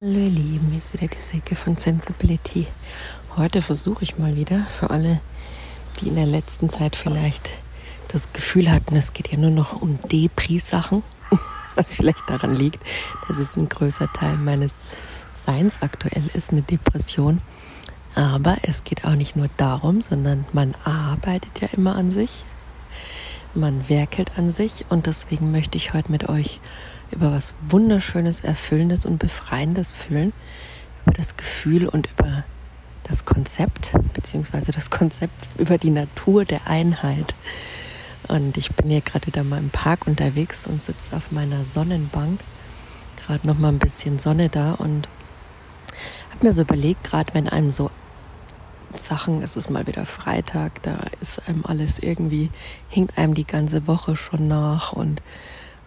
Hallo ihr Lieben, hier ist wieder die Säcke von Sensibility. Heute versuche ich mal wieder für alle, die in der letzten Zeit vielleicht das Gefühl hatten, es geht ja nur noch um Depri-Sachen, was vielleicht daran liegt, dass es ein größer Teil meines Seins aktuell ist, eine Depression. Aber es geht auch nicht nur darum, sondern man arbeitet ja immer an sich, man werkelt an sich und deswegen möchte ich heute mit euch über was Wunderschönes, Erfüllendes und Befreiendes fühlen, über das Gefühl und über das Konzept, beziehungsweise das Konzept über die Natur der Einheit. Und ich bin hier gerade wieder mal im Park unterwegs und sitze auf meiner Sonnenbank. Gerade noch mal ein bisschen Sonne da und habe mir so überlegt, gerade wenn einem so Sachen, es ist mal wieder Freitag, da ist einem alles irgendwie, hinkt einem die ganze Woche schon nach und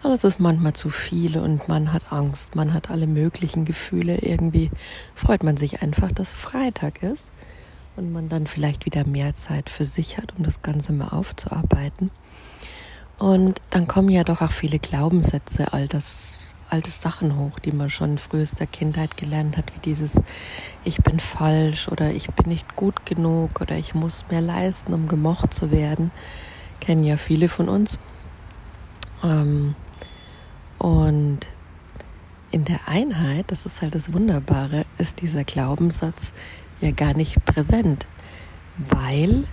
alles ist manchmal zu viel und man hat Angst, man hat alle möglichen Gefühle. Irgendwie freut man sich einfach, dass Freitag ist und man dann vielleicht wieder mehr Zeit für sich hat, um das Ganze mal aufzuarbeiten. Und dann kommen ja doch auch viele Glaubenssätze, altes, altes Sachen hoch, die man schon in frühester Kindheit gelernt hat, wie dieses Ich bin falsch oder ich bin nicht gut genug oder ich muss mehr leisten, um gemocht zu werden. Kennen ja viele von uns. Ähm, und in der Einheit, das ist halt das Wunderbare, ist dieser Glaubenssatz ja gar nicht präsent, weil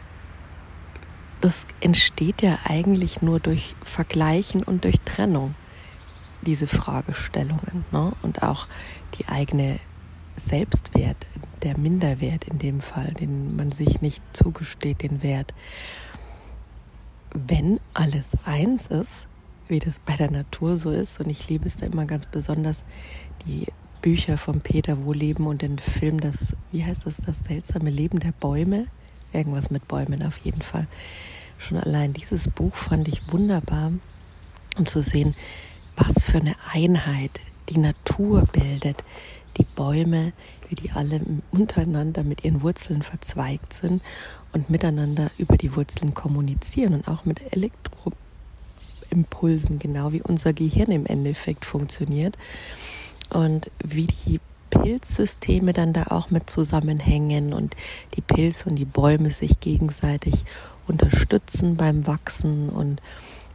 das entsteht ja eigentlich nur durch Vergleichen und durch Trennung, diese Fragestellungen. Ne? Und auch die eigene Selbstwert, der Minderwert in dem Fall, den man sich nicht zugesteht, den Wert. Wenn alles eins ist, wie das bei der Natur so ist. Und ich liebe es da immer ganz besonders, die Bücher von Peter Wohleben und den Film, das, wie heißt das, das seltsame Leben der Bäume? Irgendwas mit Bäumen auf jeden Fall. Schon allein dieses Buch fand ich wunderbar, um zu sehen, was für eine Einheit die Natur bildet. Die Bäume, wie die alle untereinander mit ihren Wurzeln verzweigt sind und miteinander über die Wurzeln kommunizieren und auch mit Elektro Impulsen, genau wie unser Gehirn im Endeffekt funktioniert. Und wie die Pilzsysteme dann da auch mit zusammenhängen und die Pilze und die Bäume sich gegenseitig unterstützen beim Wachsen und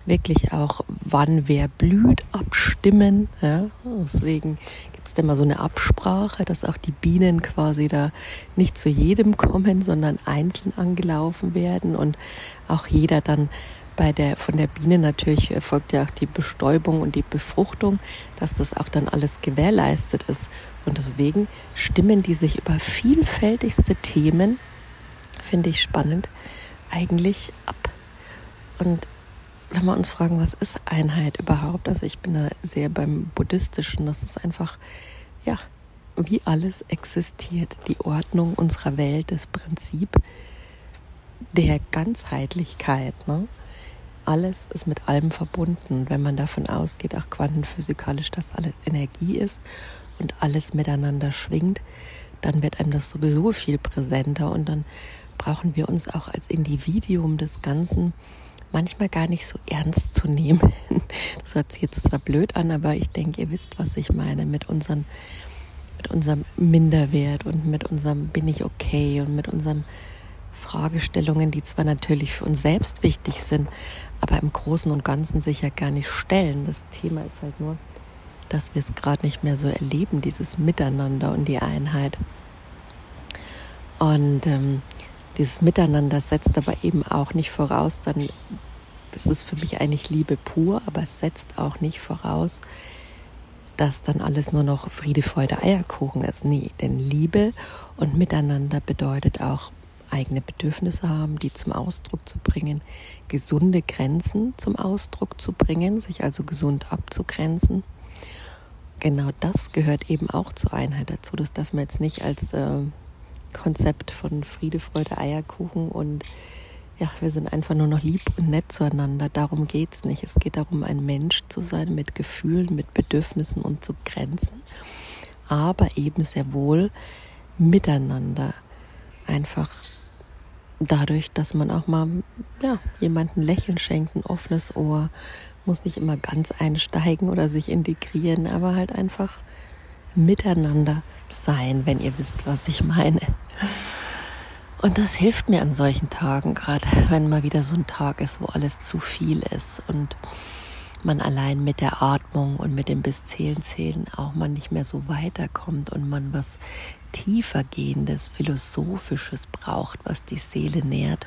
wirklich auch, wann wer blüht, abstimmen. Ja? Deswegen gibt es immer so eine Absprache, dass auch die Bienen quasi da nicht zu jedem kommen, sondern einzeln angelaufen werden und auch jeder dann bei der, von der Biene natürlich erfolgt ja auch die Bestäubung und die Befruchtung, dass das auch dann alles gewährleistet ist. Und deswegen stimmen die sich über vielfältigste Themen, finde ich spannend, eigentlich ab. Und wenn wir uns fragen, was ist Einheit überhaupt? Also ich bin da sehr beim Buddhistischen, das ist einfach, ja, wie alles existiert, die Ordnung unserer Welt, das Prinzip der Ganzheitlichkeit. Ne? alles ist mit allem verbunden. Wenn man davon ausgeht, auch quantenphysikalisch, dass alles Energie ist und alles miteinander schwingt, dann wird einem das sowieso viel präsenter und dann brauchen wir uns auch als Individuum des Ganzen manchmal gar nicht so ernst zu nehmen. Das hört sich jetzt zwar blöd an, aber ich denke, ihr wisst, was ich meine mit unseren mit unserem Minderwert und mit unserem bin ich okay und mit unseren Fragestellungen, die zwar natürlich für uns selbst wichtig sind, aber im Großen und Ganzen sicher gar nicht stellen. Das Thema ist halt nur, dass wir es gerade nicht mehr so erleben, dieses Miteinander und die Einheit. Und ähm, dieses Miteinander setzt aber eben auch nicht voraus, dann, das ist für mich eigentlich Liebe pur, aber es setzt auch nicht voraus, dass dann alles nur noch Friede, Freude, Eierkuchen ist. Nee, denn Liebe und Miteinander bedeutet auch eigene Bedürfnisse haben, die zum Ausdruck zu bringen, gesunde Grenzen zum Ausdruck zu bringen, sich also gesund abzugrenzen. Genau das gehört eben auch zur Einheit dazu. Das darf man jetzt nicht als äh, Konzept von Friede, Freude, Eierkuchen und ja, wir sind einfach nur noch lieb und nett zueinander. Darum geht es nicht. Es geht darum, ein Mensch zu sein mit Gefühlen, mit Bedürfnissen und zu Grenzen, aber eben sehr wohl miteinander einfach dadurch, dass man auch mal ja, jemanden Lächeln schenkt, ein offenes Ohr, muss nicht immer ganz einsteigen oder sich integrieren, aber halt einfach miteinander sein, wenn ihr wisst, was ich meine. Und das hilft mir an solchen Tagen, gerade wenn mal wieder so ein Tag ist, wo alles zu viel ist und man allein mit der Atmung und mit dem bis zählen zählen auch mal nicht mehr so weiterkommt und man was tiefergehendes, philosophisches braucht, was die Seele nährt.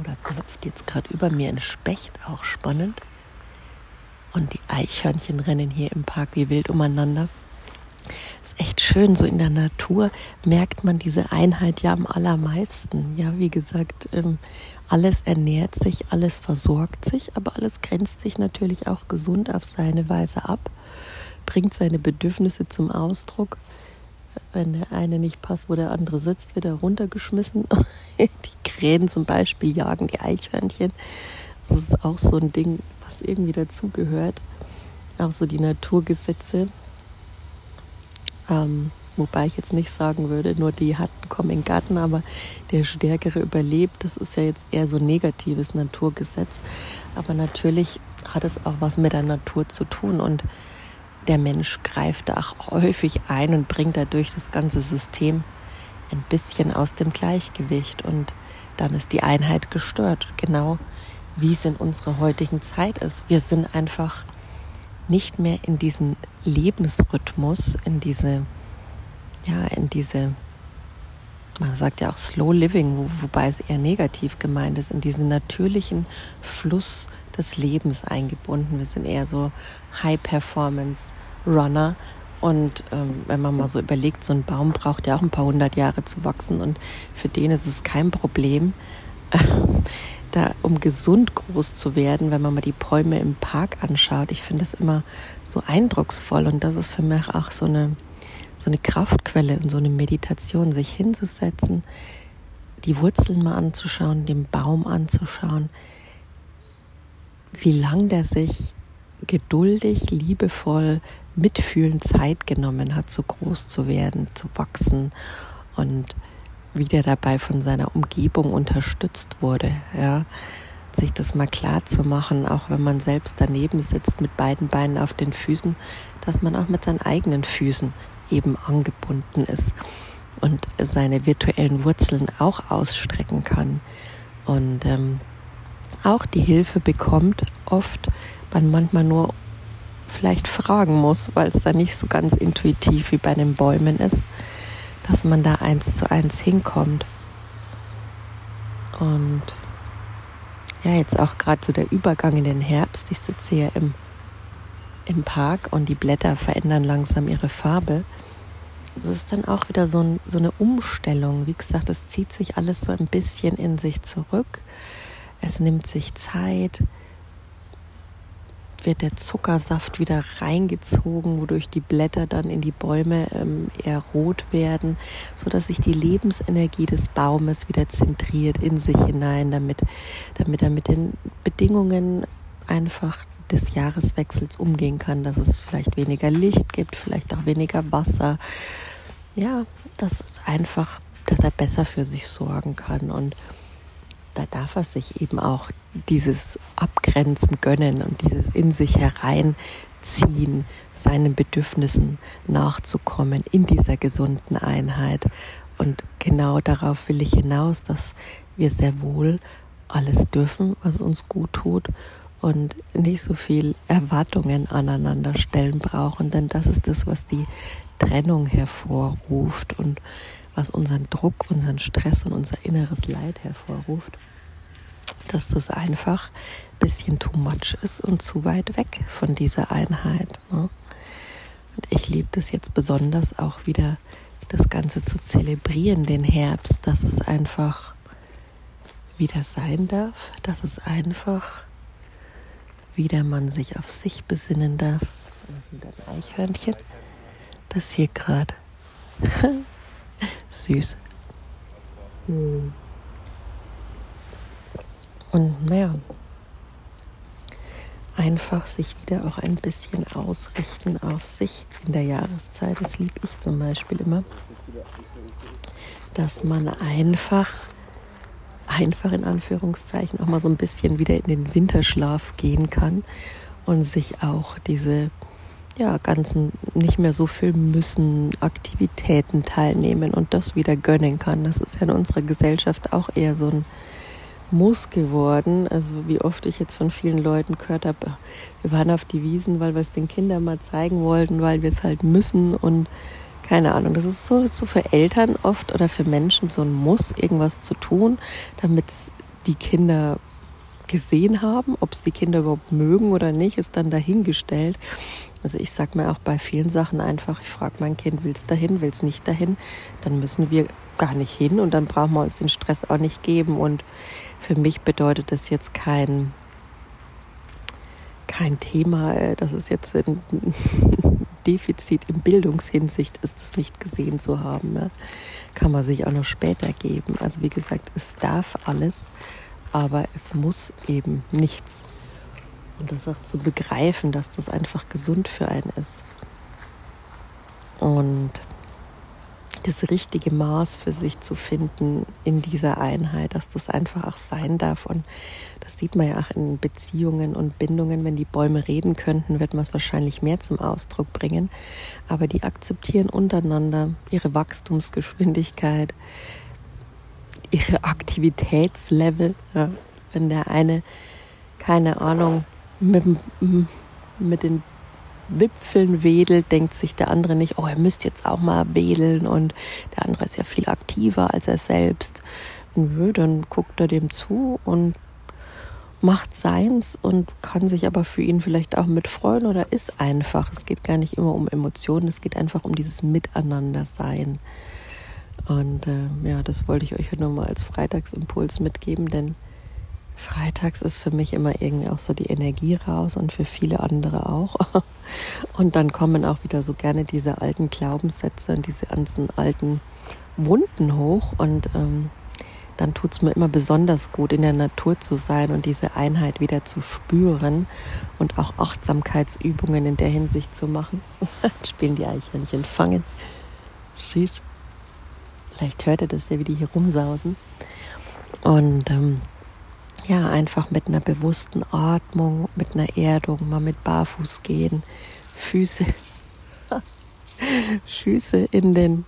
Oder klopft jetzt gerade über mir ein Specht, auch spannend. Und die Eichhörnchen rennen hier im Park wie wild umeinander. Ist echt schön, so in der Natur merkt man diese Einheit ja am allermeisten. Ja, wie gesagt, ähm, alles ernährt sich, alles versorgt sich, aber alles grenzt sich natürlich auch gesund auf seine Weise ab, bringt seine Bedürfnisse zum Ausdruck. Wenn der eine nicht passt, wo der andere sitzt, wird er runtergeschmissen. Die Krähen zum Beispiel jagen die Eichhörnchen. Das ist auch so ein Ding, was irgendwie dazugehört. Auch so die Naturgesetze, ähm, wobei ich jetzt nicht sagen würde, nur die Hatten kommen in den Garten, aber der Stärkere überlebt. Das ist ja jetzt eher so negatives Naturgesetz. Aber natürlich hat es auch was mit der Natur zu tun und der Mensch greift da auch häufig ein und bringt dadurch das ganze System ein bisschen aus dem Gleichgewicht und dann ist die Einheit gestört. Genau wie es in unserer heutigen Zeit ist. Wir sind einfach nicht mehr in diesen Lebensrhythmus, in diese, ja, in diese, man sagt ja auch Slow Living, wo, wobei es eher negativ gemeint ist, in diesen natürlichen Fluss des Lebens eingebunden. Wir sind eher so High Performance Runner. Und ähm, wenn man mal so überlegt, so ein Baum braucht ja auch ein paar hundert Jahre zu wachsen und für den ist es kein Problem, da, um gesund groß zu werden, wenn man mal die Bäume im Park anschaut. Ich finde das immer so eindrucksvoll und das ist für mich auch so eine, so eine Kraftquelle und so eine Meditation, sich hinzusetzen, die Wurzeln mal anzuschauen, den Baum anzuschauen, wie lang der sich geduldig, liebevoll, mitfühlend Zeit genommen hat, so groß zu werden, zu wachsen und wie der dabei von seiner Umgebung unterstützt wurde, ja. Sich das mal klar zu machen, auch wenn man selbst daneben sitzt mit beiden Beinen auf den Füßen, dass man auch mit seinen eigenen Füßen eben angebunden ist und seine virtuellen Wurzeln auch ausstrecken kann. Und ähm, auch die Hilfe bekommt oft, man manchmal nur vielleicht fragen muss, weil es da nicht so ganz intuitiv wie bei den Bäumen ist dass man da eins zu eins hinkommt. Und ja, jetzt auch gerade so der Übergang in den Herbst. Ich sitze hier im, im Park und die Blätter verändern langsam ihre Farbe. Das ist dann auch wieder so, ein, so eine Umstellung. Wie gesagt, es zieht sich alles so ein bisschen in sich zurück. Es nimmt sich Zeit wird der Zuckersaft wieder reingezogen, wodurch die Blätter dann in die Bäume ähm, eher rot werden, so dass sich die Lebensenergie des Baumes wieder zentriert in sich hinein, damit, damit er mit den Bedingungen einfach des Jahreswechsels umgehen kann, dass es vielleicht weniger Licht gibt, vielleicht auch weniger Wasser. Ja, das ist einfach, dass er besser für sich sorgen kann und da darf er sich eben auch dieses Abgrenzen gönnen und dieses in sich hereinziehen, seinen Bedürfnissen nachzukommen in dieser gesunden Einheit. Und genau darauf will ich hinaus, dass wir sehr wohl alles dürfen, was uns gut tut und nicht so viel Erwartungen aneinander stellen brauchen, denn das ist das, was die Trennung hervorruft und was unseren Druck, unseren Stress und unser inneres Leid hervorruft, dass das einfach ein bisschen too much ist und zu weit weg von dieser Einheit. Ne? Und ich liebe das jetzt besonders auch wieder, das Ganze zu zelebrieren, den Herbst, dass es einfach wieder sein darf, dass es einfach wieder man sich auf sich besinnen darf. Das sind ein Eichhörnchen, das hier gerade Süß. Hm. Und naja, einfach sich wieder auch ein bisschen ausrichten auf sich in der Jahreszeit. Das liebe ich zum Beispiel immer, dass man einfach, einfach in Anführungszeichen auch mal so ein bisschen wieder in den Winterschlaf gehen kann und sich auch diese ja, ganzen nicht mehr so viel müssen Aktivitäten teilnehmen und das wieder gönnen kann. Das ist ja in unserer Gesellschaft auch eher so ein Muss geworden. Also wie oft ich jetzt von vielen Leuten gehört habe, wir waren auf die Wiesen, weil wir es den Kindern mal zeigen wollten, weil wir es halt müssen und keine Ahnung. Das ist so, so für Eltern oft oder für Menschen so ein Muss, irgendwas zu tun, damit die Kinder gesehen haben. Ob es die Kinder überhaupt mögen oder nicht, ist dann dahingestellt. Also ich sage mir auch bei vielen Sachen einfach, ich frage mein Kind, will es dahin, will es nicht dahin, dann müssen wir gar nicht hin und dann brauchen wir uns den Stress auch nicht geben. Und für mich bedeutet das jetzt kein, kein Thema, äh, dass es jetzt ein Defizit in Bildungshinsicht ist, das nicht gesehen zu haben. Ne? Kann man sich auch noch später geben. Also wie gesagt, es darf alles, aber es muss eben nichts. Und das auch zu begreifen, dass das einfach gesund für einen ist. Und das richtige Maß für sich zu finden in dieser Einheit, dass das einfach auch sein darf. Und das sieht man ja auch in Beziehungen und Bindungen. Wenn die Bäume reden könnten, wird man es wahrscheinlich mehr zum Ausdruck bringen. Aber die akzeptieren untereinander ihre Wachstumsgeschwindigkeit, ihre Aktivitätslevel. Ja. Wenn der eine, keine Ahnung, mit, mit den Wipfeln wedelt, denkt sich der andere nicht, oh, er müsste jetzt auch mal wedeln und der andere ist ja viel aktiver als er selbst. Nö, dann guckt er dem zu und macht seins und kann sich aber für ihn vielleicht auch mit freuen oder ist einfach. Es geht gar nicht immer um Emotionen, es geht einfach um dieses Miteinandersein. Und äh, ja, das wollte ich euch heute nochmal als Freitagsimpuls mitgeben, denn Freitags ist für mich immer irgendwie auch so die Energie raus und für viele andere auch. Und dann kommen auch wieder so gerne diese alten Glaubenssätze und diese ganzen alten Wunden hoch. Und ähm, dann tut es mir immer besonders gut, in der Natur zu sein und diese Einheit wieder zu spüren und auch Achtsamkeitsübungen in der Hinsicht zu machen. Spielen die Eichhörnchen fangen. Süß. Vielleicht hört ihr das ja, wie die hier rumsausen. Und ähm, ja, einfach mit einer bewussten Atmung, mit einer Erdung, mal mit Barfuß gehen, Füße, Füße in den,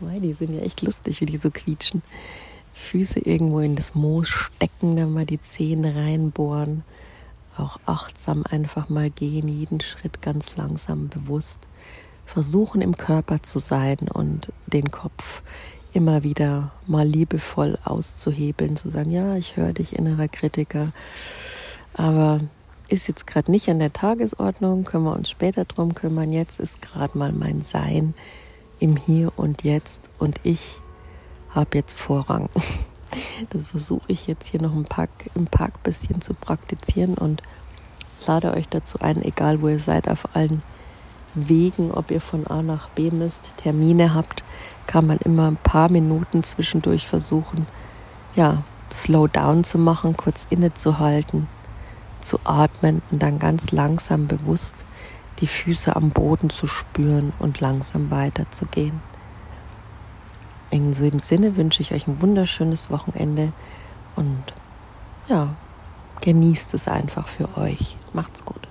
oh, die sind ja echt lustig, wie die so quietschen, Füße irgendwo in das Moos stecken, dann mal die Zähne reinbohren, auch achtsam einfach mal gehen, jeden Schritt ganz langsam bewusst, versuchen im Körper zu sein und den Kopf immer wieder mal liebevoll auszuhebeln, zu sagen, ja, ich höre dich, innerer Kritiker, aber ist jetzt gerade nicht an der Tagesordnung, können wir uns später drum kümmern. Jetzt ist gerade mal mein Sein im Hier und Jetzt und ich habe jetzt Vorrang. Das versuche ich jetzt hier noch im Park, im Park bisschen zu praktizieren und lade euch dazu ein, egal wo ihr seid, auf allen Wegen, ob ihr von A nach B müsst, Termine habt, kann man immer ein paar Minuten zwischendurch versuchen, ja, slow down zu machen, kurz innezuhalten, zu atmen und dann ganz langsam bewusst die Füße am Boden zu spüren und langsam weiterzugehen. In diesem Sinne wünsche ich euch ein wunderschönes Wochenende und ja, genießt es einfach für euch. Macht's gut.